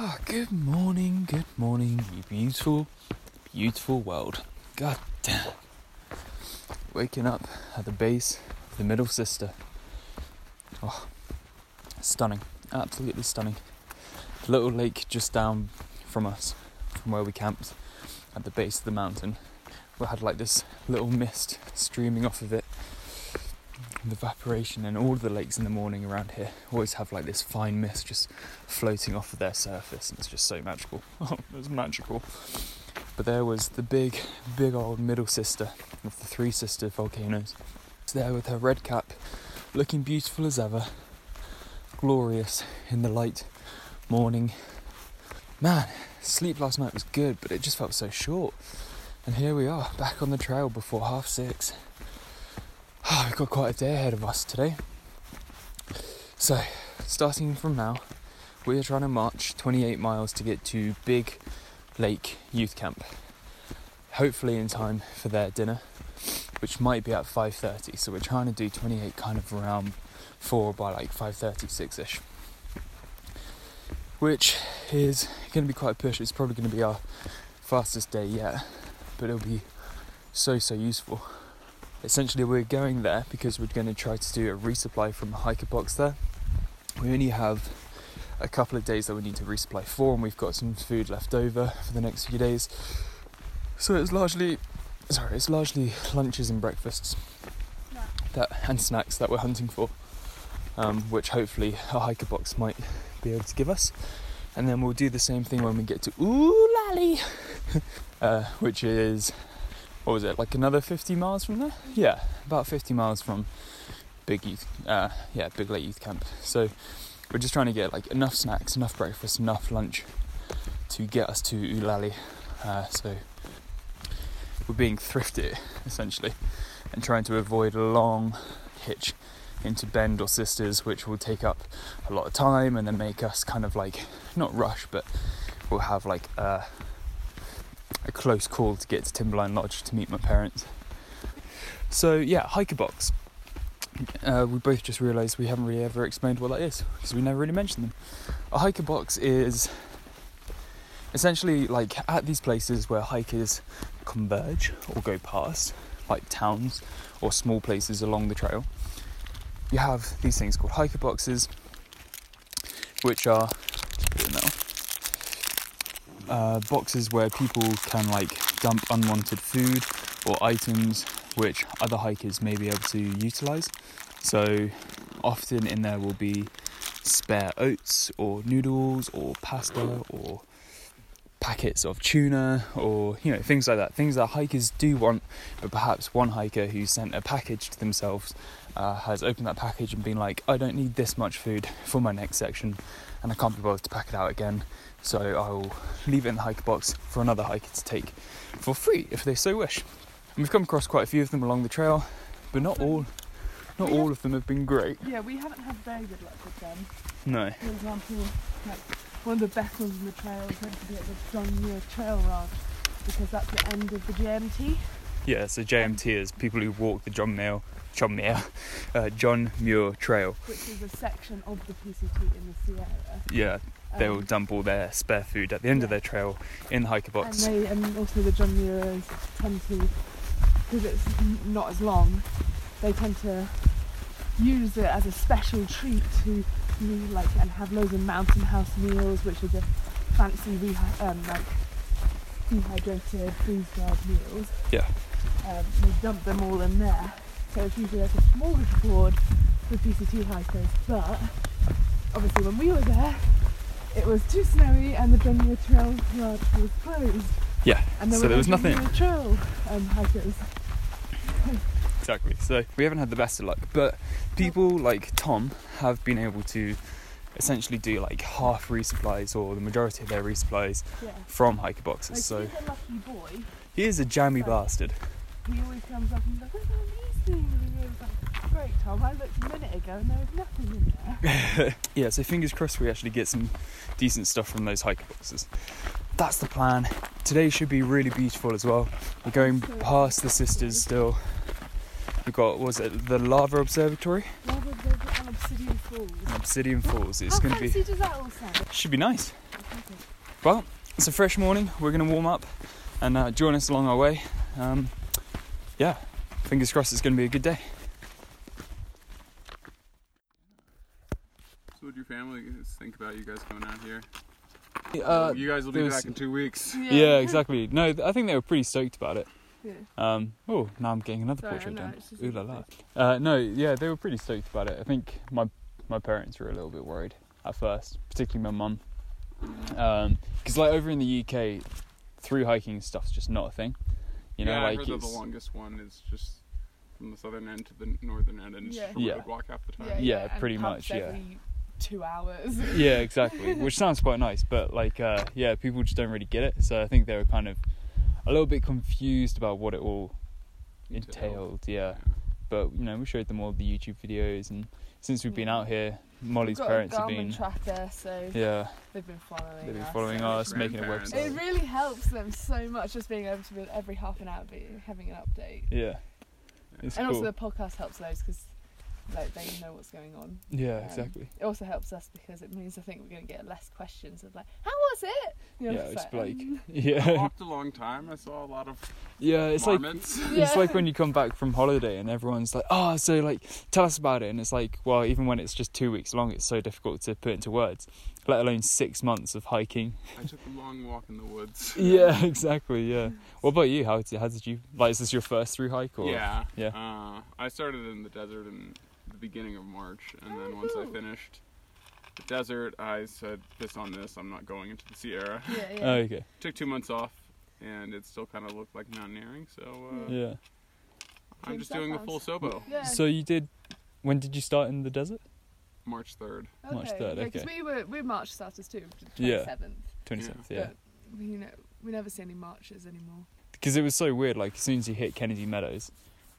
Ah, good morning, good morning, you beautiful, beautiful world. God damn. Waking up at the base of the middle sister. Oh, stunning, absolutely stunning. The little lake just down from us, from where we camped at the base of the mountain. We had like this little mist streaming off of it. The evaporation and all of the lakes in the morning around here always have like this fine mist just floating off of their surface, and it's just so magical. Oh, it's magical. But there was the big, big old middle sister of the three sister volcanoes. It's there with her red cap, looking beautiful as ever, glorious in the light morning. Man, sleep last night was good, but it just felt so short. And here we are, back on the trail before half six. We've got quite a day ahead of us today. So, starting from now, we are trying to march 28 miles to get to Big Lake Youth Camp. Hopefully in time for their dinner, which might be at 5:30. So we're trying to do 28 kind of around 4 by like 5:30, 6ish. Which is going to be quite a push. It's probably going to be our fastest day yet, but it'll be so so useful. Essentially, we're going there because we're going to try to do a resupply from the hiker box there. We only have a couple of days that we need to resupply for, and we've got some food left over for the next few days. So it's largely, sorry, it's largely lunches and breakfasts that and snacks that we're hunting for, um, which hopefully a hiker box might be able to give us. And then we'll do the same thing when we get to Olallie, uh, which is what was it like another 50 miles from there? Yeah, about 50 miles from Big Youth, uh, yeah, Big Lake Youth Camp. So we're just trying to get like enough snacks, enough breakfast, enough lunch to get us to Olallie. Uh, so we're being thrifty essentially and trying to avoid a long hitch into Bend or Sisters, which will take up a lot of time and then make us kind of like not rush, but we'll have like a, a close call to get to Timberline Lodge to meet my parents. So yeah, hiker box. Uh, we both just realised we haven't really ever explained what that is because we never really mentioned them. A hiker box is essentially like at these places where hikers converge or go past, like towns or small places along the trail. You have these things called hiker boxes, which are uh, boxes where people can like dump unwanted food or items which other hikers may be able to utilize. So often in there will be spare oats or noodles or pasta or packets of tuna or you know things like that things that hikers do want but perhaps one hiker who sent a package to themselves uh, has opened that package and been like i don't need this much food for my next section and i can't be bothered to pack it out again so i'll leave it in the hiker box for another hiker to take for free if they so wish and we've come across quite a few of them along the trail but not all not all of them have been great Yeah, we haven't had very good luck with them. no For example, like one of the best ones in the trail is meant to be at the John Muir Trail Ranch because that's the end of the JMT. Yeah, so JMT is people who walk the John Muir, John Muir, uh, John Muir Trail. which is a section of the PCT in the Sierra. Yeah, they will Um, dump all their spare food at the end of their trail in the hiker box. And they and also the John Muirs tend to, because it's not as long, they tend to use it as a special treat to like and have loads of mountain house meals, which is a fancy rehi- um, like dehydrated freeze dried meals. Yeah. Um, they dump them all in there, so it's usually like a smallish board for PCT hikers. But obviously, when we were there, it was too snowy and the John Trail was closed. Yeah, And there so there was nothing. Trail um, hikers. Exactly. So we haven't had the best of luck, but people like Tom have been able to essentially do like half resupplies or the majority of their resupplies Yeah. from hiker boxes. Like, so he's a lucky boy. he is a jammy Right. bastard. He always comes up and he's like, "Look at these things." And he was like, "Great, Tom. I looked a minute ago and there was nothing in there." yeah, so fingers crossed we actually get some decent stuff from those hiker boxes. That's the plan. Today should be really beautiful as well. We're going past the sisters still. We've got, was it, the Lava Observatory Lava than an Obsidian Falls. and Obsidian Falls. It's How going to be, does that all sound? should be nice. Well, it's a fresh morning. We're going to warm up and uh, join us along our way. Um, yeah, fingers crossed it's going to be a good day. So, what do your family think about you guys coming out here? Uh, you guys will be was- back in two weeks. yeah, exactly. No, I think they were pretty stoked about it. Yeah. Um, oh, now I'm getting another Sorry, portrait know, done. Ooh a la la. Uh, no, yeah, they were pretty stoked about it. I think my my parents were a little bit worried at first, particularly my mum, because like over in the UK, through hiking stuff's just not a thing. You know, yeah, like I heard that the longest one is just from the southern end to the northern end, and it's Yeah. just a Yeah. road walk half the time. Yeah, and pretty pubs much, yeah. Two hours. yeah, exactly. Which sounds quite nice, but like, uh, yeah, people just don't really get it. So I think they were kind of a little bit confused about what it all entailed. Yeah, but you know, we showed them all the YouTube videos, and since we've been out here, Molly's We've got parents a have been, tracker, so yeah, they've been following they've been following so us, making a Grandparents. website. It really helps them so much just being able to be every half an hour be having an update. Yeah, it's and cool. also the podcast helps loads because like they know what's going on. yeah, Um, exactly. It also helps us because it means I think we're going to get less questions of like, how was it? You Yeah, it's it's like, um, I yeah, walked a long time. I saw a lot of yeah. It's like marmots. it's Yeah. like when you come back from holiday and everyone's like, oh, so like, tell us about it. And it's like, well, even when it's just two weeks long, it's so difficult to put into words, let alone six months of hiking. I took a long walk in the woods. Yeah, exactly. Yeah. What about you? How did, how did you like? Is this your first through hike or? Yeah. Yeah. Uh, I started in the desert in the beginning of March, and then once I finished the desert, I said, "This on this. I'm not going into the Sierra." yeah, yeah. Oh, okay. Took two months off, and it still kind of looked like mountaineering. So uh, Yeah. I'm Doing just doing a full. Sobo. yeah. So you did. When did you start in the desert? March third. March okay. 3rd, yeah, 'cause okay. we were we're March starters too, Yeah. twenty seventh. Twenty Yeah. Yeah. But we, you know, we never see any marches anymore. Because it was so weird. Like as soon as you hit Kennedy Meadows,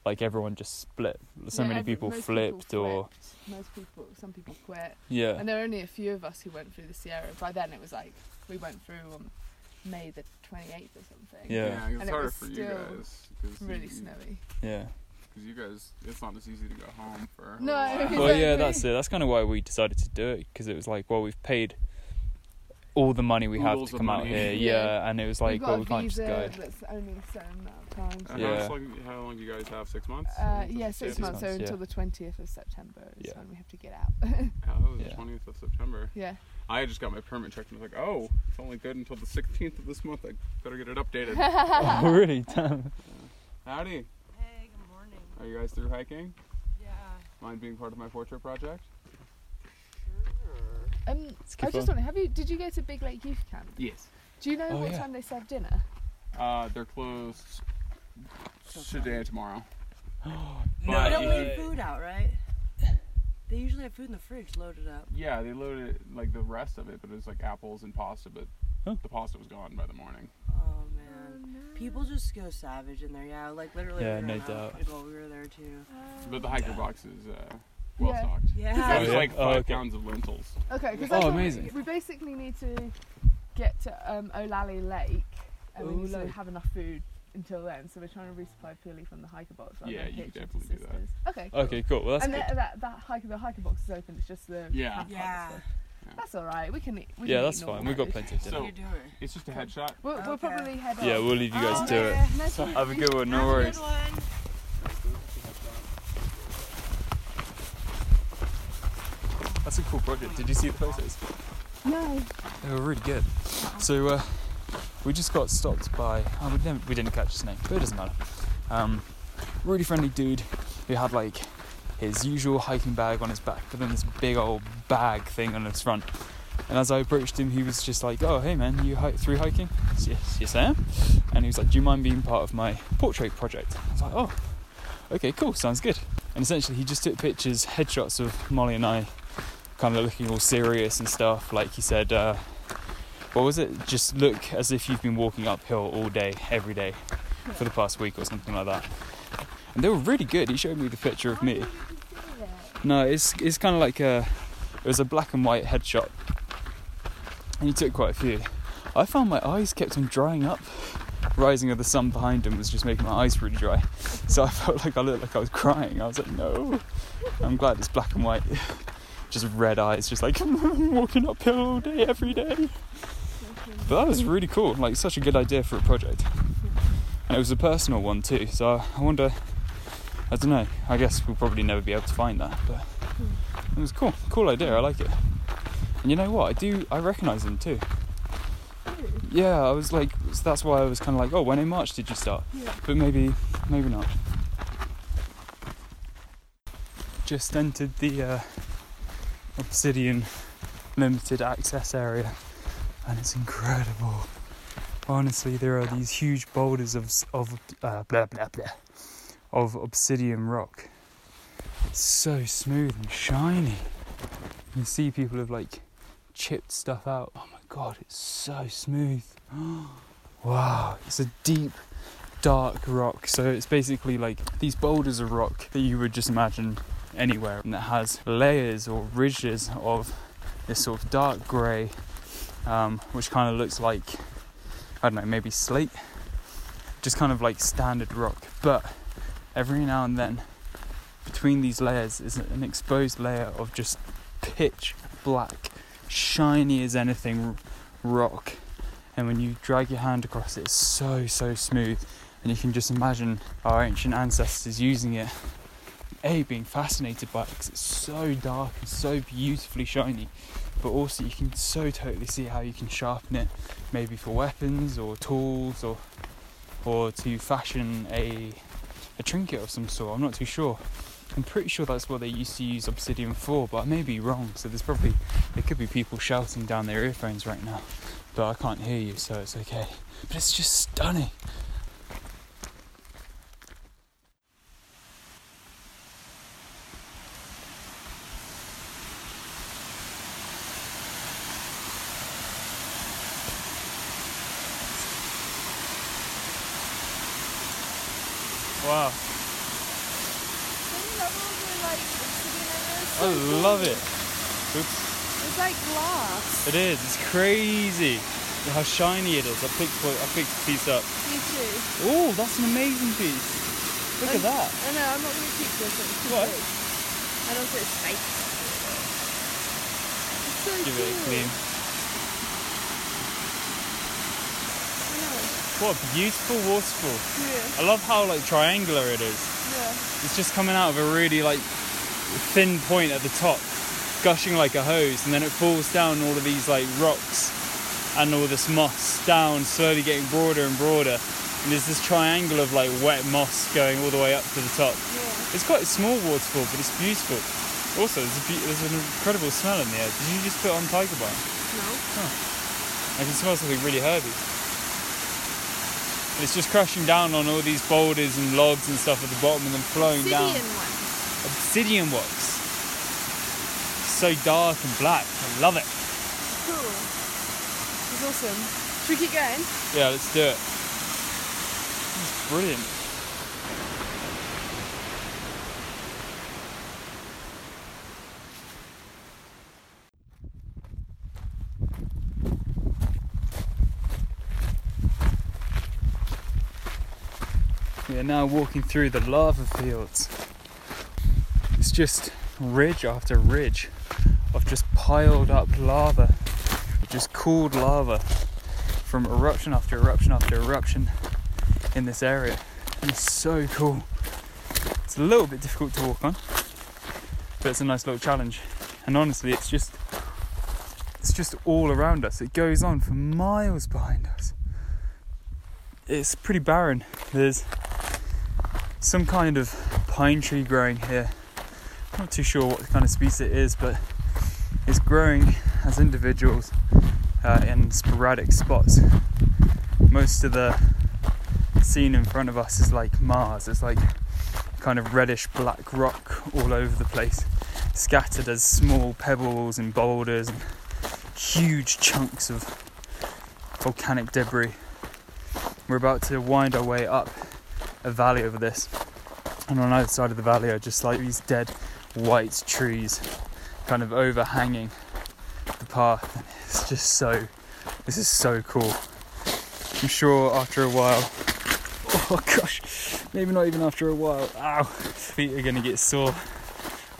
like everyone just split. So Yeah, many every- people most flipped or most people, some people quit, yeah. and there were only a few of us who went through the Sierra. By then, it was like we went through on May the twenty eighth or something. Yeah. it's And it harder was for you guys really you, snowy. Yeah. Because you guys, it's not as easy to go home for. a No. while. Well, yeah, that's it. That's kind of why we decided to do it because it was like, well, we've paid all the money we have to come out money. here. Yeah. Yeah, and it was like, We've got well, a we can't just go. that's only a certain amount of time. Uh, Yeah. How, long, how long do you guys have? Six months? Uh, yeah, six, six months. So months, yeah. until the twentieth of September is Yeah. when we have to get out. Oh, the Yeah. 20th of September. yeah. I just got my permit checked and I was like, oh, it's only good until the 16th of this month. I better get it updated. oh, really? Damn. Howdy. Hey, good morning. Are you guys through hiking? Yeah, Mind being part of my portrait project? sure. Um, Let's I keep was just on. wondering, have you? Did you go to Big Lake Youth Camp? Yes. Do you know Oh, what yeah. time they serve dinner? Uh, they're closed today and tomorrow. They But don't leave food out, right? They usually have food in the fridge loaded up. Yeah, they loaded like the rest of it, but it was like apples and pasta, but Huh. the pasta was gone by the morning. Oh man. People just go savage in there, yeah. Like literally Yeah, we no doubt. of while we were there too. But the hiker box is uh, well Yeah. stocked. Yeah. Oh, There's yeah? like Oh, five okay. pounds of lentils. Okay, because Oh, amazing. We basically need to get to um, Olallie Lake, and we need to have enough food until then. So we're trying to resupply purely from the hiker box. rather Yeah, you Hitch could into definitely do that. Okay. Cool. Okay, cool. Well, that's and good. that, that that hiker the hiker box is open. It's just the Yeah. camp Yeah. stuff. That's all right. We can eat. We Yeah, can that's eat fine. We've got plenty of So- dinner. What are you doing? It's just a headshot. We'll, we'll Okay. probably head Yeah, we'll leave you guys Oh, to it. Nice Have a good one. No Have a worries. good one. That's a cool project. Did you see the photos? No. They were really good. So uh, we just got stopped by. Oh, we didn't. We didn't catch his name, but it doesn't matter. Um, really friendly dude who had like his usual hiking bag on his back, but then this big old bag thing on his front. And as I approached him, he was just like, "Oh, hey man, you hike through hiking?" Said, yes, yes I am. And he was like, "Do you mind being part of my portrait project?" I was like, "Oh, okay, cool, sounds good." And essentially, he just took pictures, headshots of Molly and I, kind of looking all serious and stuff. Like he said, uh, what was it? Just look as if you've been walking uphill all day, every day, for the past week or something like that. And they were really good. He showed me the picture of me. No, it's it's kind of like a it was a black and white headshot, and he took quite a few. I found my eyes kept on drying up. Rising of the sun behind him was just making my eyes really dry, so I felt like I looked like I was crying. I was like, no. I'm glad it's black and white, just red eyes, just like walking uphill all day, every day. But that was really cool. Like such a good idea for a project, and it was a personal one too. So I wonder. I don't know. I guess we'll probably never be able to find that, but it was cool. Cool idea. I like it. And you know what? I do. I recognise him too. Yeah, I was like, so that's why I was kind of like, oh, when in March did you start? Yeah. But maybe, maybe not. Just entered the uh, Obsidian limited access area, and it's incredible. Honestly, there are these huge boulders of of uh, blah blah blah of obsidian rock. It's so smooth and shiny. You see people have like chipped stuff out. Oh my god, it's so smooth. wow, it's a deep, dark rock. So it's basically like these boulders of rock that you would just imagine anywhere, and that has layers or ridges of this sort of dark grey, um, which kind of looks like I don't know, maybe slate, just kind of like standard rock. But every now and then, between these layers is an exposed layer of just pitch black, shiny as anything rock. And when you drag your hand across it, it's so, so smooth. And you can just imagine our ancient ancestors using it. A, being fascinated by it because it's so dark and so beautifully shiny. But also, you can so totally see how you can sharpen it, maybe for weapons or tools or or to fashion a a trinket of some sort. I'm not too sure. I'm pretty sure that's what they used to use obsidian for, but I may be wrong. So there's probably there could be people shouting down their earphones right now, but I can't hear you, so it's okay. But it's just stunning. Wow, Some levels are like obsidian areas. I love it. It's like glass. It is. It's crazy how shiny it is. I picked I picked a piece up. Me too. Oh, that's an amazing piece. Look at Um, that. I know, I'm not going to keep this. It's What? big. And also it's fake. It's so Give it a cool. clean. Yeah. What a beautiful waterfall. Yeah. I love how like triangular it is. Yeah. It's just coming out of a really like thin point at the top, gushing like a hose, and then it falls down all of these like rocks and all this moss down, slowly getting broader and broader. And there's this triangle of like wet moss going all the way up to the top. Yeah. It's quite a small waterfall, but it's beautiful. Also, there's, a be- there's an incredible smell in the air. Did you just put on Tiger Balm? No. I can smell something really herby. It's just crashing down on all these boulders and logs and stuff at the bottom and then flowing down. Obsidian one. Obsidian wax. So dark and black. I love it. Cool. It's awesome. Should we keep going? Yeah, let's do it. It's brilliant. We are now walking through the lava fields. It's just ridge after ridge of just piled up lava, just cooled lava from eruption after eruption after eruption in this area. And it's so cool. It's a little bit difficult to walk on, but it's a nice little challenge. And honestly, it's just it's just all around us. It goes on for miles behind us. It's pretty barren. There's some kind of pine tree growing here. Not too sure what kind of species it is, but it's growing as individuals uh, in sporadic spots. Most of the scene in front of us is like Mars. It's like kind of reddish black rock all over the place, scattered as small pebbles and boulders and huge chunks of volcanic debris. We're about to wind our way up a valley over this, and on either side of the valley are just like these dead white trees kind of overhanging the path. And it's just so, this is so cool. I'm sure after a while, oh gosh, maybe not even after a while, ow, feet are gonna get sore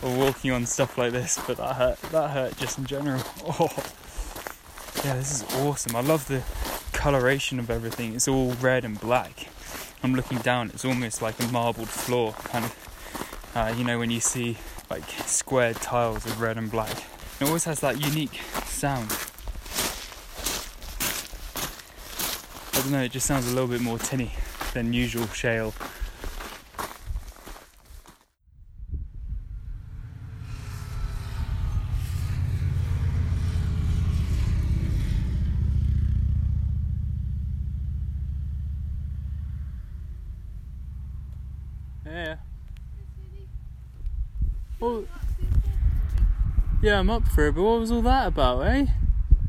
or walking on stuff like this, but that hurt, that hurt just in general. Oh. Yeah, this is awesome. I love the coloration of everything. It's all red and black. I'm looking down, it's almost like a marbled floor, kind of. Uh, you know, when you see like squared tiles of red and black. It always has that unique sound. I don't know, it just sounds a little bit more tinny than usual shale. Yeah. Well, yeah, I'm up for it, but what was all that about, eh?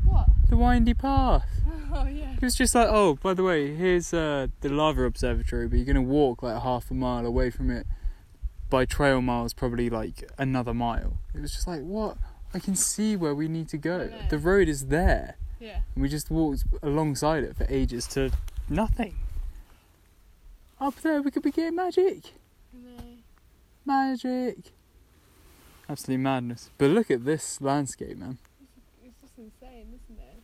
What? The windy path. Oh yeah. It was just like, oh, by the way, here's uh, the lava observatory, but you're gonna walk like half a mile away from it. By trail miles, probably like another mile. It was just like, what? I can see where we need to go. The road is there, Yeah. and we just walked alongside it for ages to nothing. Up there, we could be getting magic. Magic. Absolute madness. But look at this landscape, man. It's just insane, isn't it?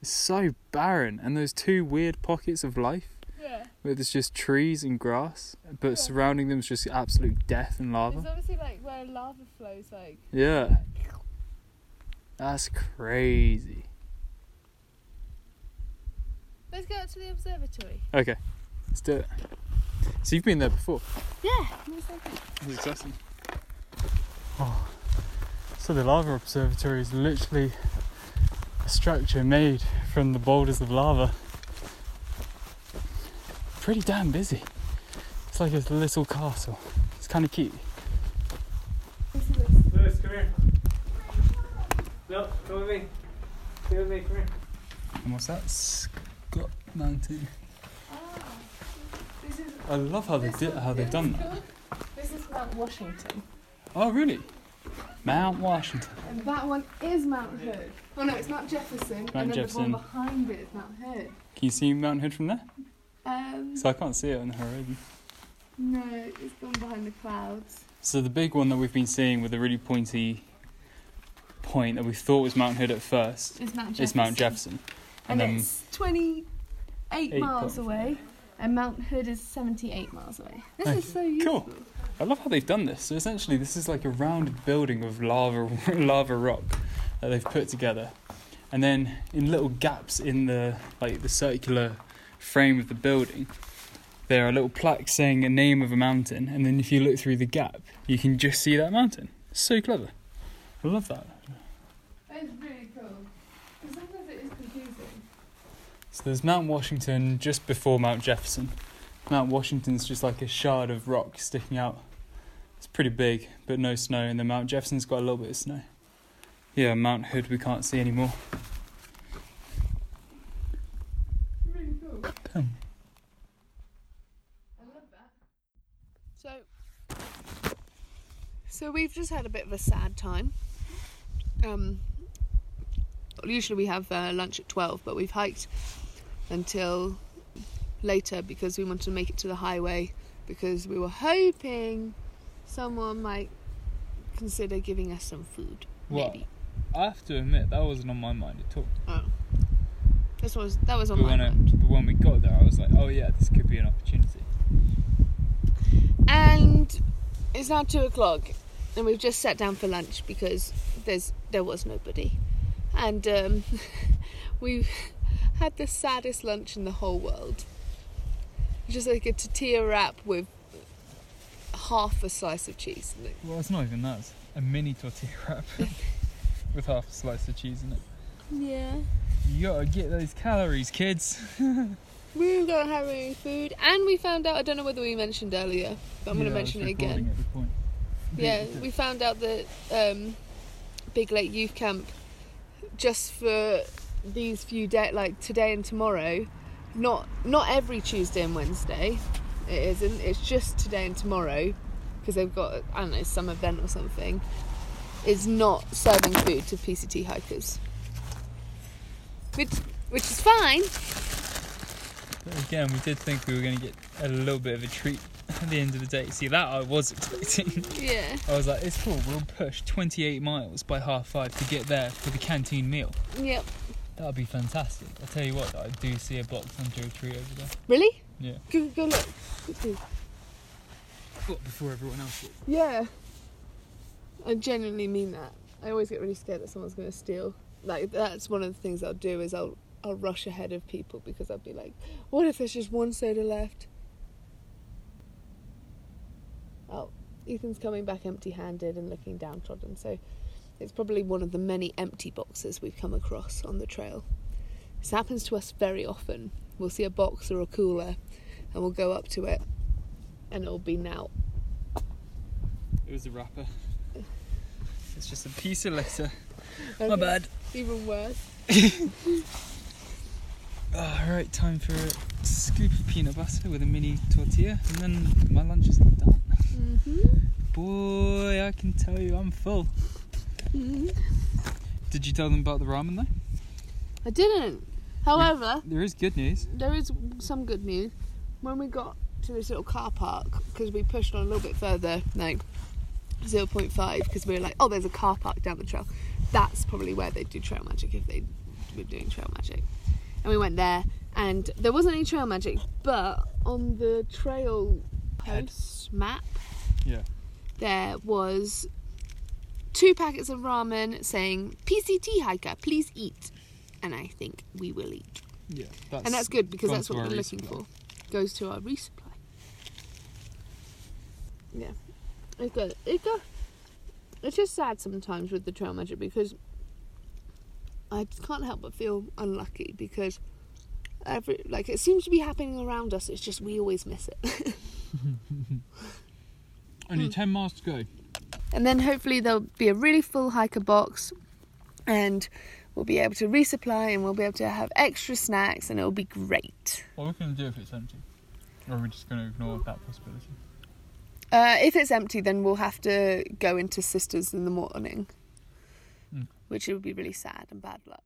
It's so barren, and those two weird pockets of life Yeah. where there's just trees and grass, but Yeah. surrounding them is just absolute death and lava. It's obviously like where lava flows like Yeah, that's crazy. Let's go out to the observatory. Okay, let's do it. So you've been there before? Yeah. It's exciting. Oh. So the lava observatory is literally a structure made from the boulders of lava. Pretty damn busy. It's like a little castle. It's kind of cute. Lewis, come here. Look, come with me. Come with me, come here. And what's that? Scott Mountain. This is I love how they did how they've done that. This is Mount Washington. Oh really? Mount Washington. And that one is Mount Hood. Oh no, it's Mount Jefferson. and then Jefferson. the one behind it is Mount Hood. Can you see Mount Hood from there? Um, So I can't see it on the horizon. no, it's gone behind the clouds. So the big one that we've been seeing with the really pointy point that we thought was Mount Hood at first It's Mount Jefferson. is Mount Jefferson. And, And it's 28 miles point- away. And Mount Hood is 78 miles away. This Okay, is so useful. cool. I love how they've done this. So essentially, this is like a rounded building of lava, lava rock that they've put together, and then in little gaps in the like the circular frame of the building, there are little plaques saying a name of a mountain, and then if you look through the gap, you can just see that mountain. So clever. I love that. It's really cool. Because sometimes it is confusing. So there's Mount Washington just before Mount Jefferson. Mount Washington's just like a shard of rock sticking out. It's pretty big, but no snow. And then Mount Jefferson's got a little bit of snow. Yeah, Mount Hood we can't see anymore. So, so we've just had a bit of a sad time. Um, usually we have uh, lunch at twelve, but we've hiked until later because we wanted to make it to the highway because we were hoping someone might consider giving us some food. What? Maybe. I have to admit that wasn't on my mind at all. Oh. This was that was on But my when, I, mind. but when we got there, I was like, oh yeah, this could be an opportunity. And it's now two o'clock, and we've just sat down for lunch because there's there was nobody, and um, we've had the saddest lunch in the whole world. Just like a tortilla wrap with half a slice of cheese. in it. Well, it's not even that. It's a mini tortilla wrap with half a slice of cheese in it. Yeah. You gotta get those calories, kids. We were going to have any food, and we found out. I don't know whether we mentioned earlier, but I'm going to mention it again. At the point. Yeah, we found out that um, Big Lake Youth Camp, just for these few days, like today and tomorrow, not not every Tuesday and Wednesday, it isn't. It's just today and tomorrow, because they've got I don't know some event or something. Is not serving food to PCT hikers, which which is fine. But again, we did think we were going to get a little bit of a treat at the end of the day. See, that I was expecting. Yeah, I was like, it's cool, we'll push 28 miles by half five to get there for the canteen meal. yep. That would be fantastic. I tell you what, I do see a box under a tree over there. Really? Yeah. Go, go look. Quickly. What, before everyone else walks? Yeah. I genuinely mean that. I always get really scared that someone's going to steal. Like that's one of the things I'll do is I'll I'll rush ahead of people because I'll be like, what if there's just one soda left? Oh, Ethan's coming back empty-handed and looking downtrodden. So it's probably one of the many empty boxes we've come across on the trail. This happens to us very often. We'll see a box or a cooler, and we'll go up to it, and it'll be now. It was a wrapper. It's just a piece of litter. My bad. Even worse. Alright, time for a scoop of peanut butter with a mini tortilla, and then my lunch is done. Mm-hmm. Boy, I can tell you I'm full. Did you tell them about the ramen though? I didn't. However, There is good news. there is some good news. When we got to this little car park, because we pushed on a little bit further, like 0.5, because we were like, oh, there's a car park down the trail. That's probably where they do trail magic if they were doing trail magic. And we went there, and there wasn't any trail magic, but on the trail Head. post map, Yeah. there was two packets of ramen saying PCT hiker, please eat. And I think we will eat. Yeah. That's, and that's good because that's what we're looking resupply. for. Goes to our resupply. Yeah. It's good. It's good. It's just sad sometimes with the trail magic because I just can't help but feel unlucky because every like it seems to be happening around us. It's just we always miss it. Only Hmm. 10 miles to go. and then hopefully there'll be a really full hiker box and we'll be able to resupply and we'll be able to have extra snacks and it'll be great. What are we going to do if it's empty? Or are we just going to ignore that possibility? Uh, if it's empty, then we'll have to go into Sisters in the morning, Mm. which would be really sad and bad luck.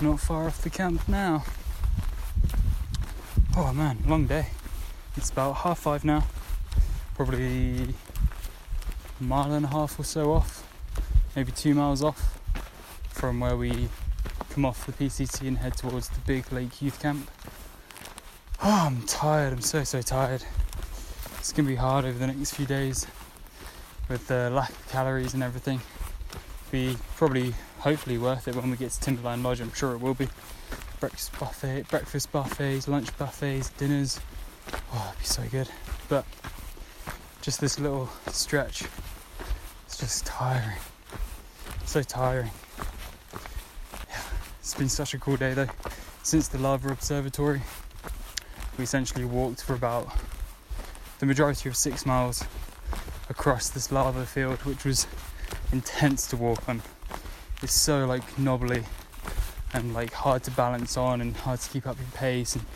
Not far off the camp now. Oh man, long day. It's about half five now. Probably a mile and a half or so off, maybe two miles off from where we come off the PCT and head towards the big lake youth camp. Oh, I'm tired. I'm so so tired. It's gonna be hard over the next few days with the lack of calories and everything. Be probably hopefully worth it when we get to Timberline Lodge. I'm sure it will be. Breakfast buffet, breakfast buffets, lunch buffets, dinners. Oh, it'd be so good. But just this little stretch, it's just tiring. So tiring. Yeah, it's been such a cool day though. Since the Lava Observatory, we essentially walked for about the majority of six miles across this lava field, which was intense to walk on. It's so like knobbly and like hard to balance on and hard to keep up your pace and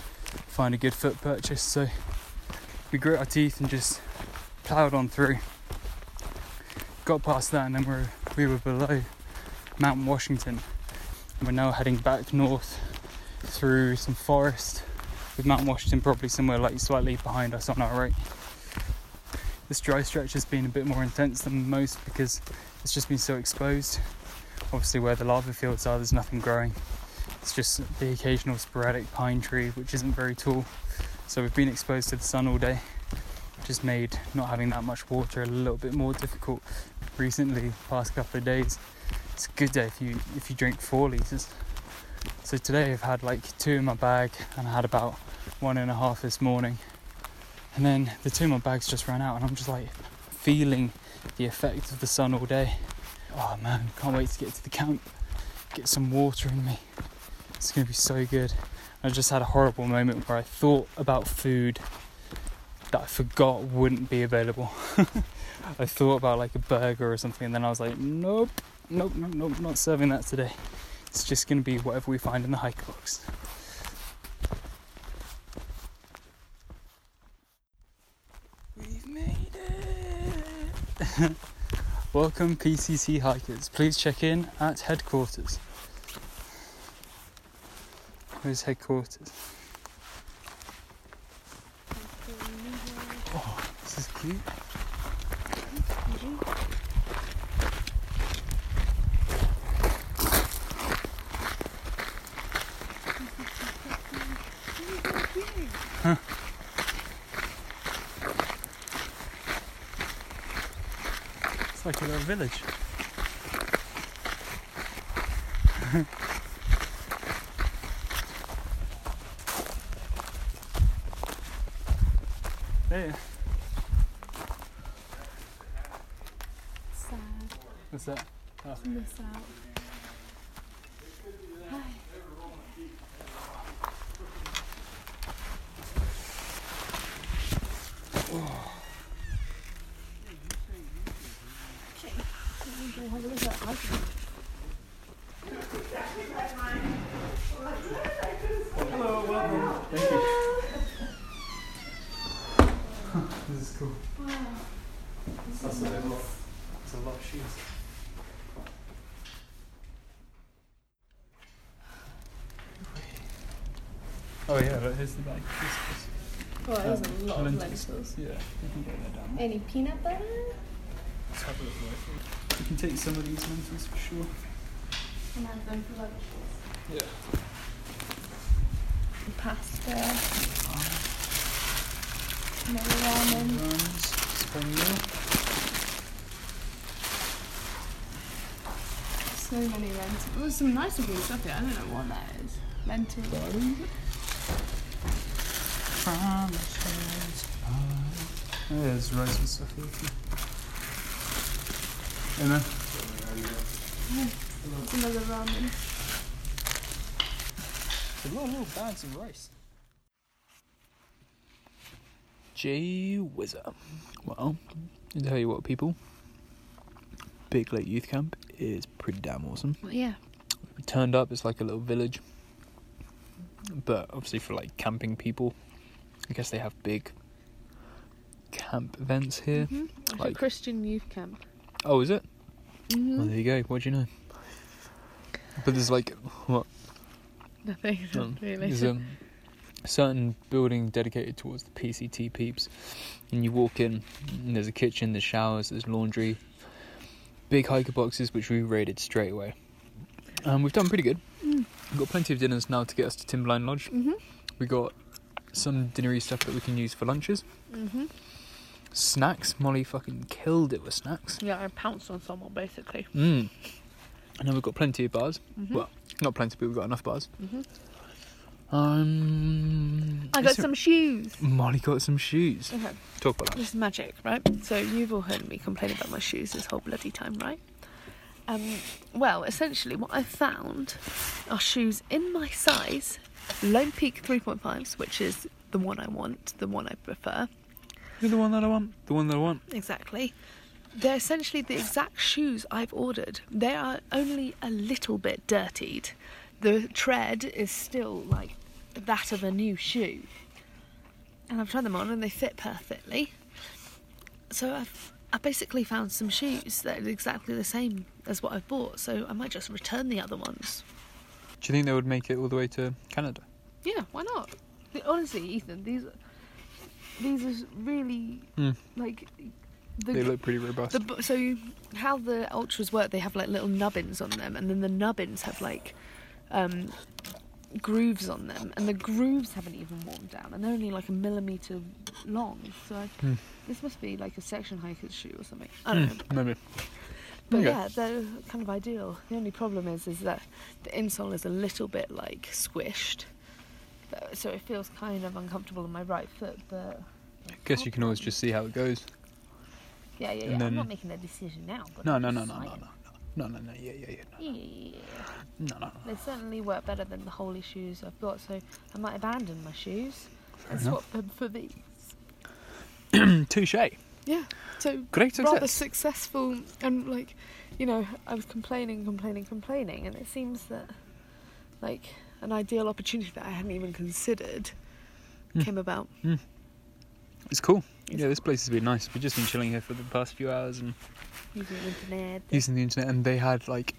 find a good foot purchase. So we grit our teeth and just ploughed on through. Got past that and then we're, we were below Mount Washington. And we're now heading back north through some forest with Mount Washington probably somewhere like slightly behind us on our right. This dry stretch has been a bit more intense than most because it's just been so exposed. Obviously, where the lava fields are, there's nothing growing. It's just the occasional sporadic pine tree, which isn't very tall. So we've been exposed to the sun all day, which has made not having that much water a little bit more difficult. Recently, past couple of days, it's a good day if you if you drink four liters. So today I've had like two in my bag, and I had about one and a half this morning. And then the two in my bags just ran out, and I'm just like feeling the effect of the sun all day. Oh man, can't wait to get to the camp, get some water in me. It's gonna be so good. I just had a horrible moment where I thought about food that I forgot wouldn't be available. I thought about like a burger or something, and then I was like, nope, nope, nope, nope, not serving that today. It's just gonna be whatever we find in the hike box. We've made it! Welcome, PCT hikers. Please check in at headquarters. Where's headquarters? Oh, this is cute. Like a little village. hey, Sad what's that? to miss out. This is cool. That's a lot. That's a lot of shoes. Oh yeah, but here's the bag. This- Well, there's there's a a lot of of lentils. lentils. Yeah, you can get that down. Any peanut butter? Let's have a look. right? You can take some of these lentils for sure. And have them for lunch. Yeah. Pasta. No ramen. Runs, spring meal. So many lentils. There's some nice looking stuff here. I don't know what that is. Lentils. Promises. Oh, there's rice and stuff here too. And then another ramen. a lot of little bags of rice. Gee whizzer. Well, I tell you what, people. Big Lake Youth Camp is pretty damn awesome. Well, yeah. We turned up, it's like a little village. But obviously, for like camping people, I guess they have big camp events here. Mm-hmm. It's a Like- Christian youth camp. Oh, is it? Mm-hmm. Well, there you go. What do you know? But there's like what? Nothing. Um, really. There's a certain building dedicated towards the PCT peeps, and you walk in. And there's a kitchen, there's showers, there's laundry, big hiker boxes which we raided straight away. Um, we've done pretty good. Mm. We've got plenty of dinners now to get us to Timberline Lodge. Mm-hmm. We got some dinnery stuff that we can use for lunches. Mm-hmm. Snacks. Molly fucking killed it with snacks. Yeah, I pounced on someone basically. Mm. And then we've got plenty of bars. Mm-hmm. Well, not plenty, but we've got enough bars. hmm Um, I got some shoes. Molly got some shoes. Okay. Talk about that. This is magic, right? So you've all heard me complain about my shoes this whole bloody time, right? Um, well, essentially, what I found are shoes in my size, Lone Peak 3.5s, which is the one I want, the one I prefer. You're the one that I want. The one that I want. Exactly. They're essentially the exact shoes I've ordered. They are only a little bit dirtied. The tread is still like that of a new shoe. And I've tried them on and they fit perfectly. So I've I basically found some shoes that are exactly the same as what I've bought, so I might just return the other ones. Do you think they would make it all the way to Canada? Yeah, why not? Honestly, Ethan, these these are really Hmm. like the They look pretty robust. The, so you, how the Altras work, they have like little nubbins on them, and then the nubbins have like um, grooves on them, and the grooves haven't even worn down, and they're only like a millimeter long. So I, Hmm. this must be like a section hiker's shoe or something. I don't know. Hmm, maybe. But Okay. yeah, they're kind of ideal. The only problem is, is that the insole is a little bit like squished, Uh, so it feels kind of uncomfortable on my right foot. But I guess you can always just see how it goes. yeah, yeah, yeah. I'm not making a decision now. But No, no, no, no, no, no, no, no, no, no. Yeah, yeah, yeah. Yeah. No, no, no. They certainly work better than the holy shoes I've got, so I might abandon my shoes and enough. swap them for these. Touche. Yeah. So Great rather success. successful and like, you know, I was complaining, complaining, complaining, and it seems that like an ideal opportunity that I hadn't even considered Hmm. came about. It's cool. It's yeah, this place has been nice. We've just been chilling here for the past few hours and Using the internet. using the internet, and they had like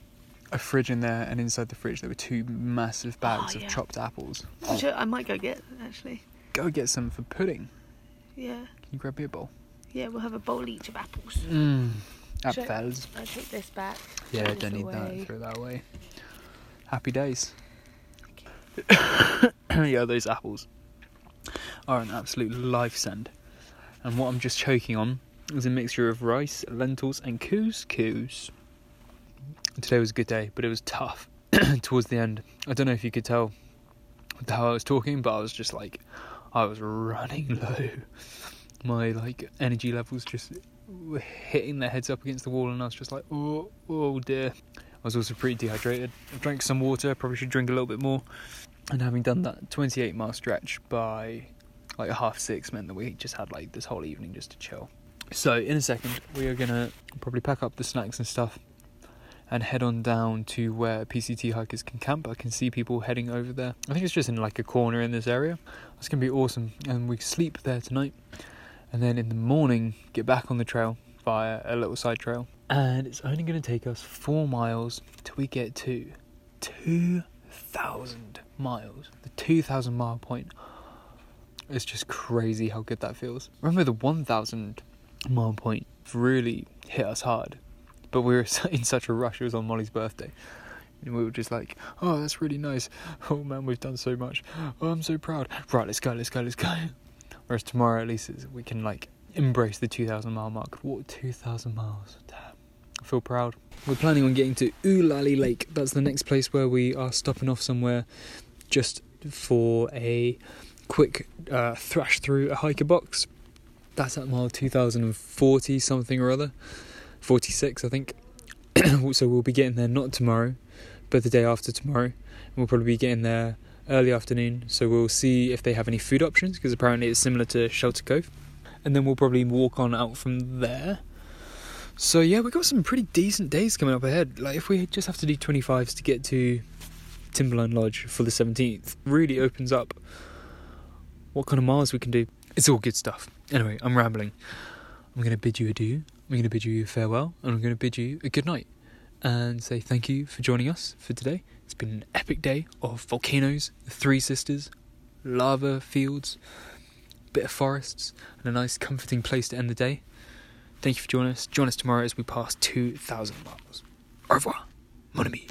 a fridge in there, and inside the fridge there were two massive bags Oh, of yeah. chopped apples. Which I I might go get actually. Go get some for pudding. Yeah. Can you grab me a bowl? Yeah, we'll have a bowl each of apples. Mmm. Sure. Apples. I take this back. Yeah, this don't need away. that. Throw that away. Happy days. yeah, those apples are an absolute life send. And what I'm just choking on is a mixture of rice, lentils, and couscous. Today was a good day, but it was tough towards the end. I don't know if you could tell how I was talking, but I was just like, I was running low. My like energy levels just were hitting their heads up against the wall, and I was just like, oh, oh dear. I was also pretty dehydrated. I drank some water, probably should drink a little bit more. And having done that 28 mile stretch by like half six meant that we just had like this whole evening just to chill. So, in a second, we are gonna probably pack up the snacks and stuff and head on down to where PCT hikers can camp. I can see people heading over there. I think it's just in like a corner in this area. It's gonna be awesome, and we sleep there tonight. And then in the morning, get back on the trail via a little side trail. And it's only gonna take us four miles till we get to 2,000 miles. The 2,000 mile point. It's just crazy how good that feels. Remember the 1,000 mile point really hit us hard, but we were in such a rush. It was on Molly's birthday. And we were just like, oh, that's really nice. Oh man, we've done so much. Oh, I'm so proud. Right, let's go, let's go, let's go. Whereas tomorrow, at least, we can like embrace the 2,000 mile mark. What 2,000 miles? Damn. I feel proud. We're planning on getting to Olallie Lake. That's the next place where we are stopping off somewhere just for a quick uh, thrash through a hiker box. That's at mile 2040 something or other. 46, I think. so we'll be getting there not tomorrow, but the day after tomorrow. And we'll probably be getting there early afternoon. So we'll see if they have any food options because apparently it's similar to Shelter Cove. And then we'll probably walk on out from there. So yeah, we've got some pretty decent days coming up ahead. Like if we just have to do 25s to get to Timberline Lodge for the 17th, really opens up what kind of miles we can do. It's all good stuff. Anyway, I'm rambling. I'm going to bid you adieu. I'm going to bid you farewell, and I'm going to bid you a good night, and say thank you for joining us for today. It's been an epic day of volcanoes, the Three Sisters, lava fields, bit of forests, and a nice comforting place to end the day. Thank you for joining us. Join us tomorrow as we pass 2,000 miles. Au revoir, mon ami.